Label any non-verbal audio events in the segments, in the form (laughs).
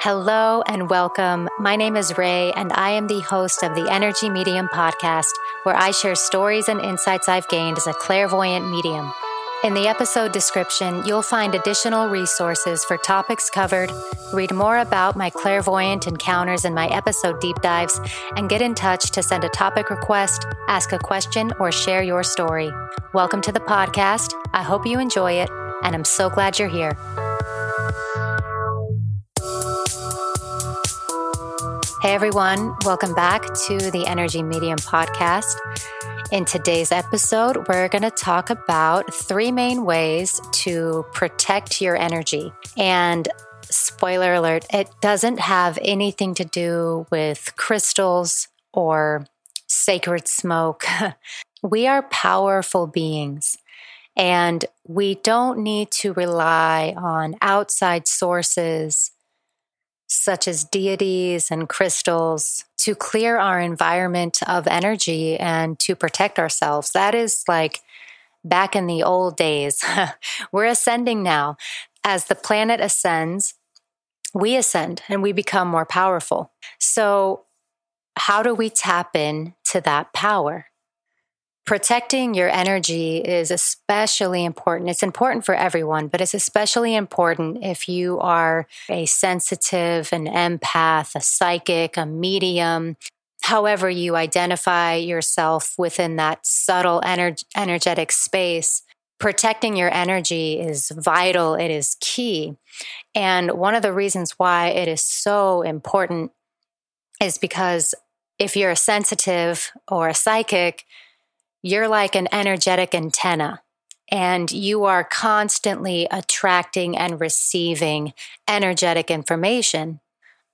Hello and welcome. My name is Ray, and I am the host of the Energy Medium podcast, where I share stories and insights I've gained as a clairvoyant medium. In the episode description, you'll find additional resources for topics covered, read more about my clairvoyant encounters and my episode deep dives, and get in touch to send a topic request, ask a question, or share your story. Welcome to the podcast. I hope you enjoy it, and I'm so glad you're here. Hey everyone, welcome back to the Energy Medium podcast. In today's episode, we're going to talk about three main ways to protect your energy. And spoiler alert, it doesn't have anything to do with crystals or sacred smoke. (laughs) we are powerful beings. And we don't need to rely on outside sources such as deities and crystals, to clear our environment of energy and to protect ourselves. That is like back in the old days. (laughs) We're ascending now. As the planet ascends, we ascend and we become more powerful. So, how do we tap in to that power? Protecting your energy is especially important. It's important for everyone, but it's especially important if you are a sensitive, an empath, a psychic, a medium, however you identify yourself within that subtle ener- energetic space. Protecting your energy is vital, it is key. And one of the reasons why it is so important is because if you're a sensitive or a psychic, you're like an energetic antenna and you are constantly attracting and receiving energetic information.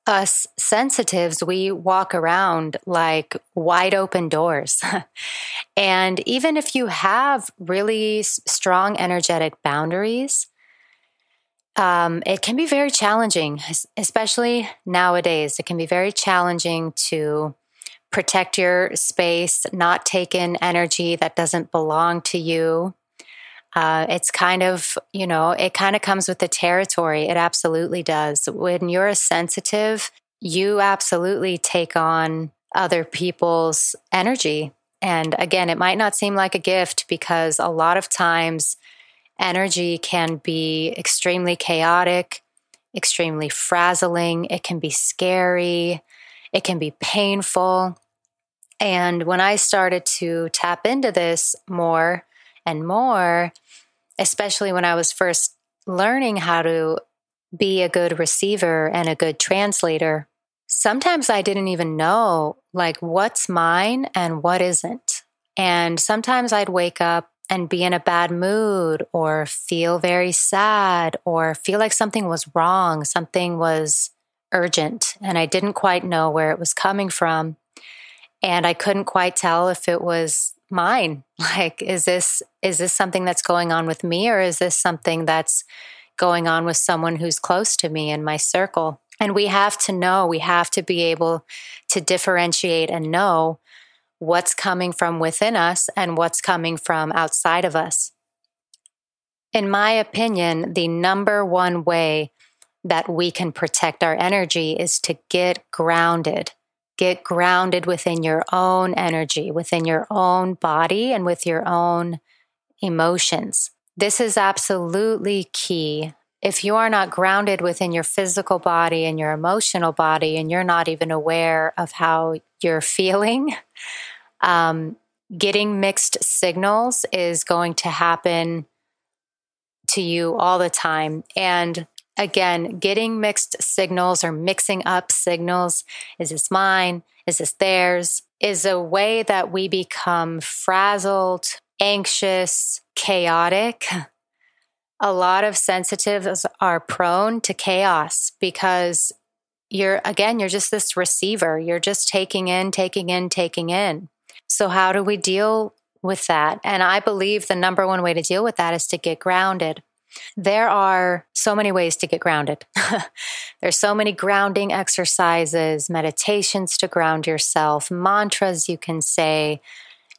Us sensitives, we walk around like wide open doors. (laughs) and even if you have really strong energetic boundaries, um, it can be very challenging, especially nowadays. It can be very challenging to protect your space, not take in energy that doesn't belong to you. Uh, it's kind of, you know, it kind of comes with the territory. It absolutely does. When you're a sensitive, you absolutely take on other people's energy. And again, it might not seem like a gift because a lot of times energy can be extremely chaotic, extremely frazzling. It can be scary. It can be painful. And when I started to tap into this more and more, especially when I was first learning how to be a good receiver and a good translator, sometimes I didn't even know like what's mine and what isn't. And sometimes I'd wake up and be in a bad mood or feel very sad or feel like something was wrong, something was urgent, and I didn't quite know where it was coming from and I couldn't quite tell if it was mine. (laughs) Like, is this is this something that's going on with me, or is this something that's going on with someone who's close to me in my circle? And we have to know, we have to be able to differentiate and know what's coming from within us and what's coming from outside of us. In my opinion, the number one way that we can protect our energy is to get grounded get grounded within your own energy, within your own body, and with your own emotions. This is absolutely key. If you are not grounded within your physical body and your emotional body, and you're not even aware of how you're (laughs) feeling, um, getting mixed signals is going to happen to you all the time. And again, getting mixed signals or mixing up signals is this mine? Is this theirs? Is a way that we become frazzled, anxious, chaotic. A lot of sensitives are prone to chaos because you're, again, you're just this receiver. You're just taking in, taking in, taking in. So, how do we deal with that? And I believe the number one way to deal with that is to get grounded. There are so many ways to get grounded. (laughs) There's so many grounding exercises, meditations to ground yourself, mantras you can say,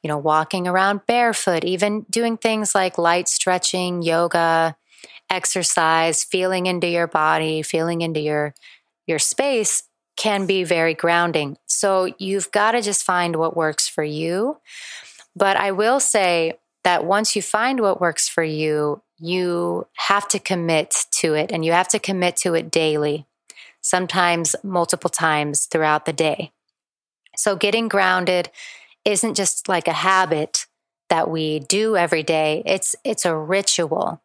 you know, walking around barefoot, even doing things like light stretching, yoga, exercise, feeling into your body, feeling into your your space can be very grounding. So you've got to just find what works for you. But I will say that once you find what works for you, you have to commit to it and you have to commit to it daily, sometimes multiple times throughout the day. So getting grounded isn't just like a habit that we do every day. It's it's a ritual.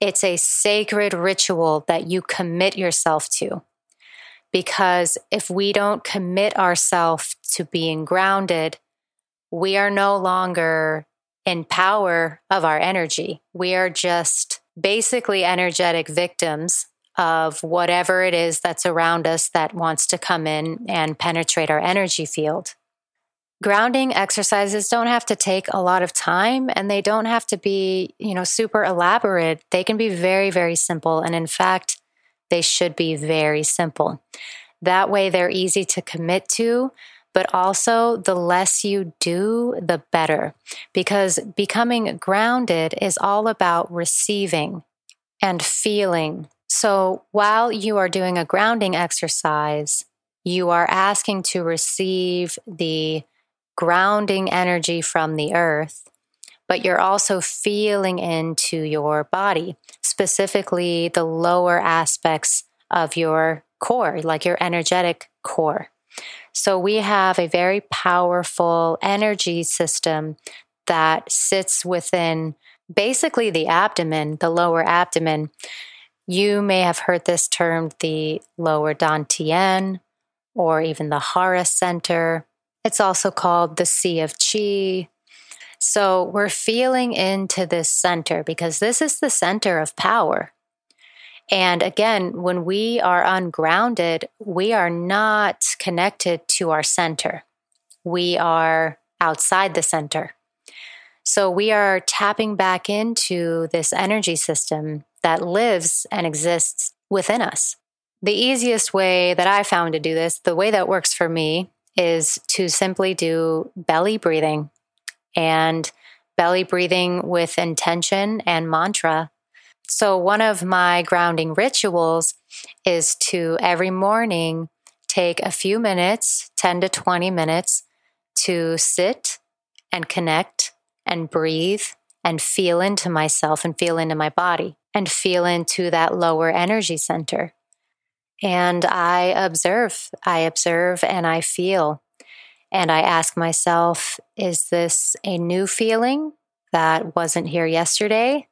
It's a sacred ritual that you commit yourself to. Because if we don't commit ourselves to being grounded, we are no longer in power of our energy. We are just basically energetic victims of whatever it is that's around us that wants to come in and penetrate our energy field. Grounding exercises don't have to take a lot of time and they don't have to be, you know, super elaborate. They can be very, very simple. And in fact, they should be very simple. That way, they're easy to commit to, but also the less you do, the better. Because becoming grounded is all about receiving and feeling. So while you are doing a grounding exercise, you are asking to receive the grounding energy from the earth, but you're also feeling into your body, specifically the lower aspects of your core, like your energetic core. So we have a very powerful energy system that sits within basically the abdomen, the lower abdomen. You may have heard this termed the lower dantian or even the hara center. It's also called the Sea of Chi. So we're feeling into this center because this is the center of power. And again, when we are ungrounded, we are not connected to our center. We are outside the center. So we are tapping back into this energy system that lives and exists within us. The easiest way that I found to do this, the way that works for me, is to simply do belly breathing and belly breathing with intention and mantra. So, one of my grounding rituals is to every morning take a few minutes, 10 to 20 minutes, to sit and connect and breathe and feel into myself and feel into my body and feel into that lower energy center. And I observe, I observe and I feel. And I ask myself, is this a new feeling that wasn't here yesterday?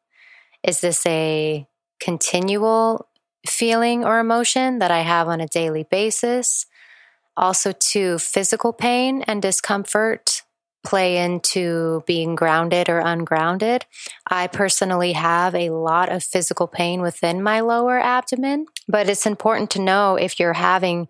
Is this a continual feeling or emotion that I have on a daily basis? Also, to physical pain and discomfort play into being grounded or ungrounded. I personally have a lot of physical pain within my lower abdomen, but it's important to know if you're having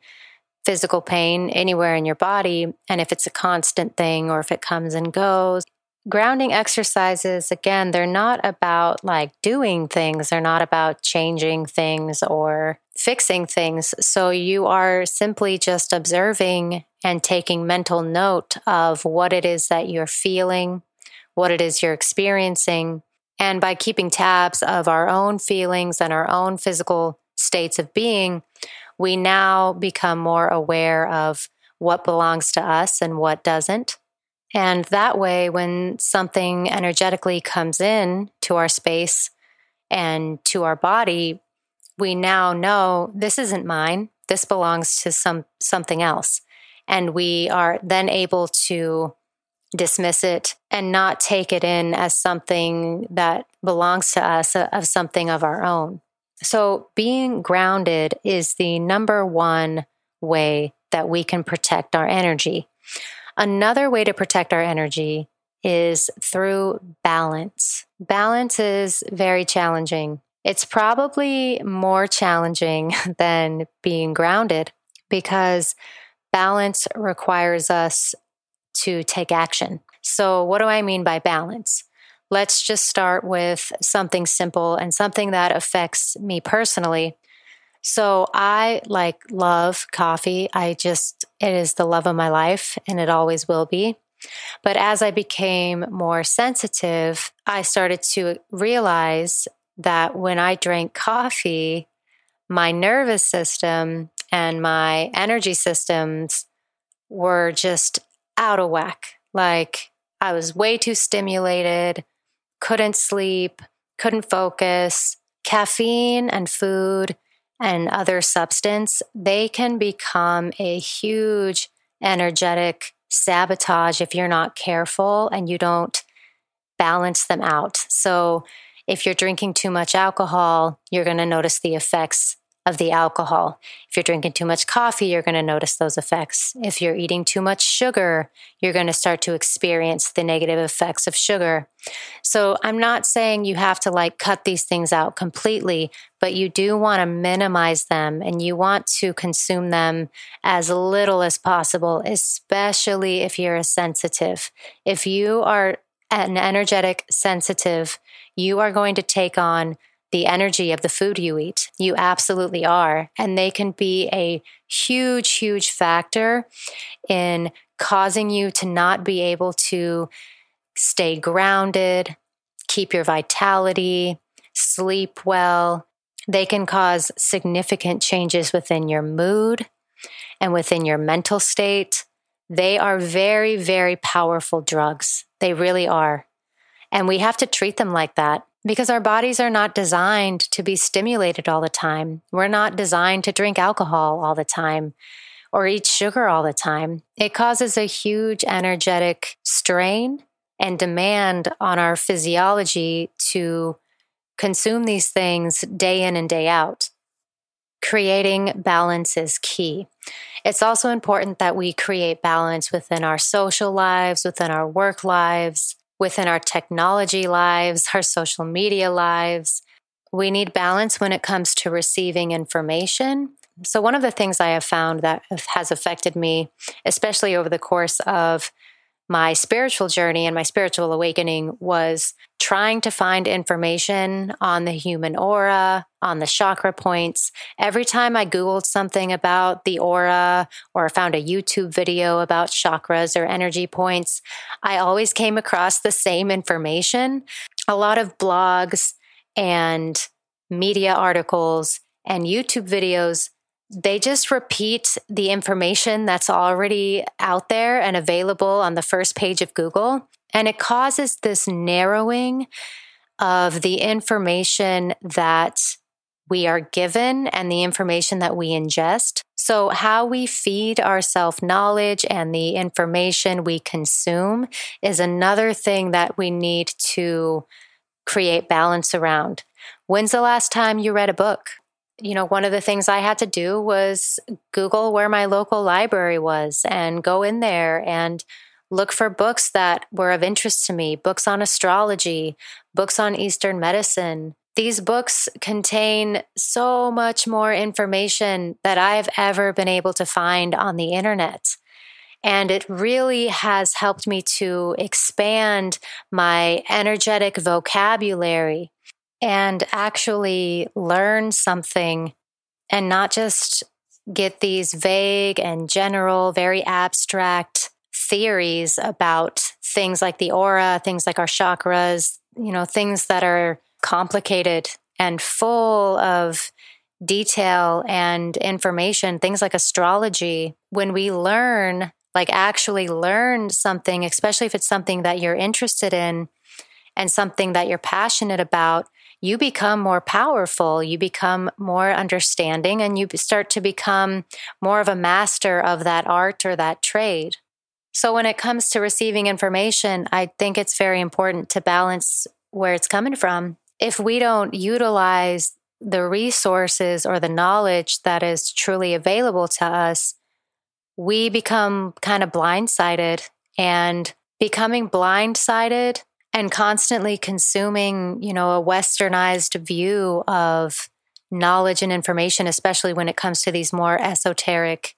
physical pain anywhere in your body and if it's a constant thing or if it comes and goes. Grounding exercises, again, they're not about like doing things, they're not about changing things or fixing things. So you are simply just observing and taking mental note of what it is that you're feeling, what it is you're experiencing. And by keeping tabs of our own feelings and our own physical states of being, we now become more aware of what belongs to us and what doesn't. And that way, when something energetically comes in to our space and to our body, we now know this isn't mine. This belongs to some something else. And we are then able to dismiss it and not take it in as something that belongs to us, uh, of something of our own. So, being grounded is the number one way that we can protect our energy. Another way to protect our energy is through balance. Balance is very challenging. It's probably more challenging (laughs) than being grounded because balance requires us to take action. So, what do I mean by balance? Let's just start with something simple and something that affects me personally. So, I like love coffee. I just, it is the love of my life and it always will be. But as I became more sensitive, I started to realize that when I drank coffee, my nervous system and my energy systems were just out of whack. Like I was way too stimulated, couldn't sleep, couldn't focus. Caffeine and food and other substance, they can become a huge energetic sabotage if you're not careful and you don't balance them out. So, if you're drinking too much alcohol, you're going to notice the effects of the alcohol. If you're drinking too much coffee, you're going to notice those effects. If you're eating too much sugar, you're going to start to experience the negative effects of sugar. So I'm not saying you have to like cut these things out completely, but you do want to minimize them and you want to consume them as little as possible, especially if you're a sensitive. If you are an energetic sensitive, you are going to take on the energy of the food you eat. You absolutely are. And they can be a huge, huge factor in causing you to not be able to stay grounded, keep your vitality, sleep well. They can cause significant changes within your mood and within your mental state. They are very, very powerful drugs. They really are. And we have to treat them like that because our bodies are not designed to be stimulated all the time. We're not designed to drink alcohol all the time or eat sugar all the time. It causes a huge energetic strain and demand on our physiology to consume these things day in and day out. Creating balance is key. It's also important that we create balance within our social lives, within our work lives, within our technology lives, our social media lives. We need balance when it comes to receiving information. So, one of the things I have found that has affected me, especially over the course of my spiritual journey and my spiritual awakening was trying to find information on the human aura, on the chakra points. Every time I Googled something about the aura or found a YouTube video about chakras or energy points, I always came across the same information. A lot of blogs and media articles and YouTube videos they just repeat the information that's already out there and available on the first page of Google. And it causes this narrowing of the information that we are given and the information that we ingest. So, how we feed our self knowledge and the information we consume is another thing that we need to create balance around. When's the last time you read a book? You know, one of the things I had to do was Google where my local library was and go in there and look for books that were of interest to me books on astrology, books on Eastern medicine. These books contain so much more information that I've ever been able to find on the internet. And it really has helped me to expand my energetic vocabulary and actually learn something and not just get these vague and general, very abstract theories about things like the aura, things like our chakras, you know, things that are complicated and full of detail and information, things like astrology. When we learn, like actually learn something, especially if it's something that you're interested in and something that you're passionate about, you become more powerful, you become more understanding, and you start to become more of a master of that art or that trade. So, when it comes to receiving information, I think it's very important to balance where it's coming from. If we don't utilize the resources or the knowledge that is truly available to us, we become kind of blindsided. And becoming blindsided and constantly consuming, you know, a westernized view of knowledge and information, especially when it comes to these more esoteric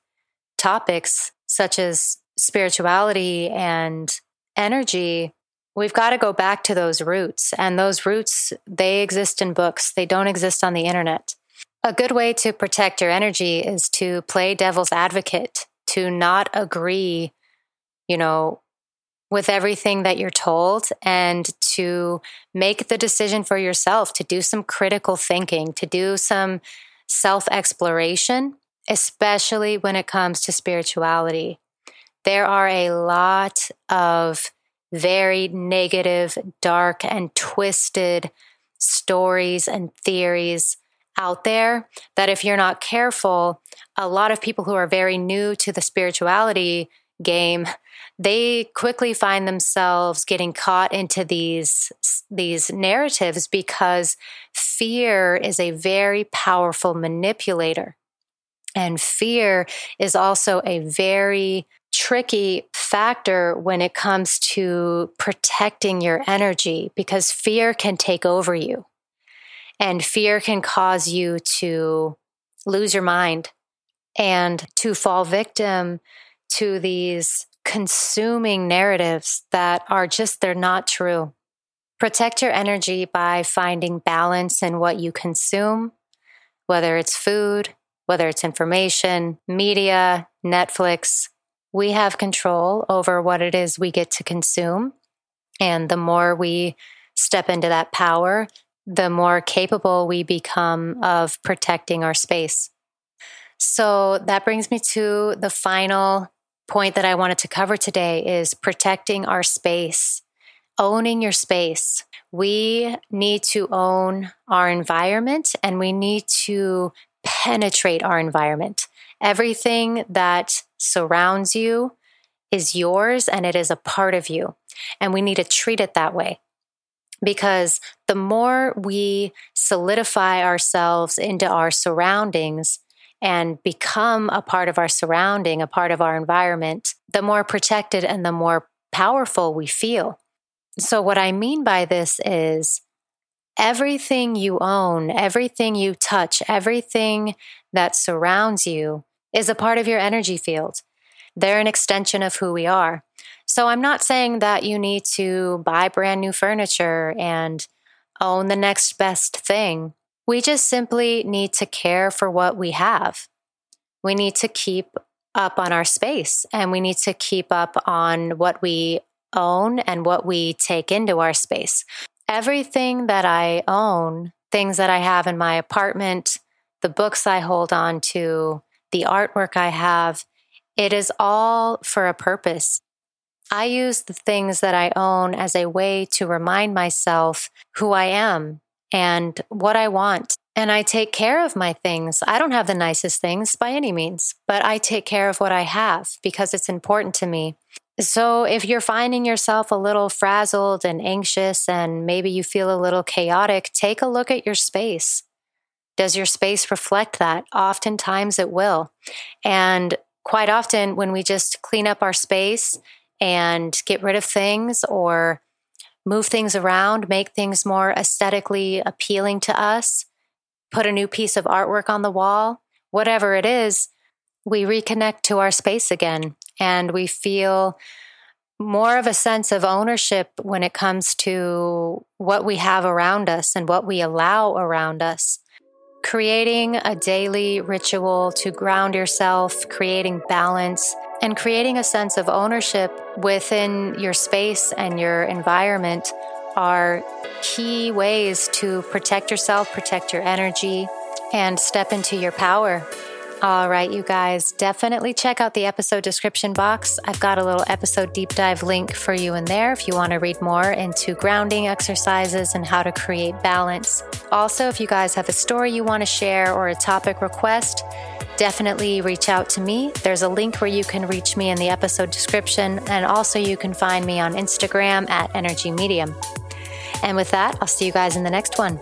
topics such as spirituality and energy, we've got to go back to those roots. And those roots, they exist in books, they don't exist on the internet. A good way to protect your energy is to play devil's advocate, to not agree, you know, with everything that you're told and to make the decision for yourself, to do some critical thinking, to do some self exploration. especially when it comes to spirituality. There are a lot of very negative, dark, and twisted stories and theories out there that if you're not careful, a lot of people who are very new to the spirituality game they quickly find themselves getting caught into these these narratives because fear is a very powerful manipulator. And fear is also a very tricky factor when it comes to protecting your energy because fear can take over you. And fear can cause you to lose your mind and to fall victim to these consuming narratives that are just, they're not true. Protect your energy by finding balance in what you consume, whether it's food, whether it's information, media, Netflix. We have control over what it is we get to consume. And the more we step into that power, the more capable we become of protecting our space. So that brings me to the final point that I wanted to cover today is protecting our space, owning your space. We need to own our environment and we need to penetrate our environment. Everything that surrounds you is yours and it is a part of you. And we need to treat it that way. Because the more we solidify ourselves into our surroundings, and become a part of our surrounding, a part of our environment, the more protected and the more powerful we feel. So, what I mean by this is everything you own, everything you touch, everything that surrounds you is a part of your energy field. They're an extension of who we are. So, I'm not saying that you need to buy brand new furniture and own the next best thing. We just simply need to care for what we have. We need to keep up on our space and we need to keep up on what we own and what we take into our space. Everything that I own, things that I have in my apartment, the books I hold on to, the artwork I have, it is all for a purpose. I use the things that I own as a way to remind myself who I am and what I want. And I take care of my things. I don't have the nicest things by any means, but I take care of what I have because it's important to me. So if you're finding yourself a little frazzled and anxious and maybe you feel a little chaotic, take a look at your space. Does your space reflect that? Oftentimes it will. And quite often, when we just clean up our space and get rid of things or move things around, make things more aesthetically appealing to us, put a new piece of artwork on the wall, whatever it is, we reconnect to our space again and we feel more of a sense of ownership when it comes to what we have around us and what we allow around us. Creating a daily ritual to ground yourself, creating balance, and creating a sense of ownership within your space and your environment are key ways to protect yourself, protect your energy, and step into your power. All right, you guys, definitely check out the episode description box. I've got a little episode deep dive link for you in there if you want to read more into grounding exercises and how to create balance. Also, if you guys have a story you want to share or a topic request, definitely reach out to me. There's a link where you can reach me in the episode description, and also you can find me on Instagram at Energy Medium. And with that, I'll see you guys in the next one.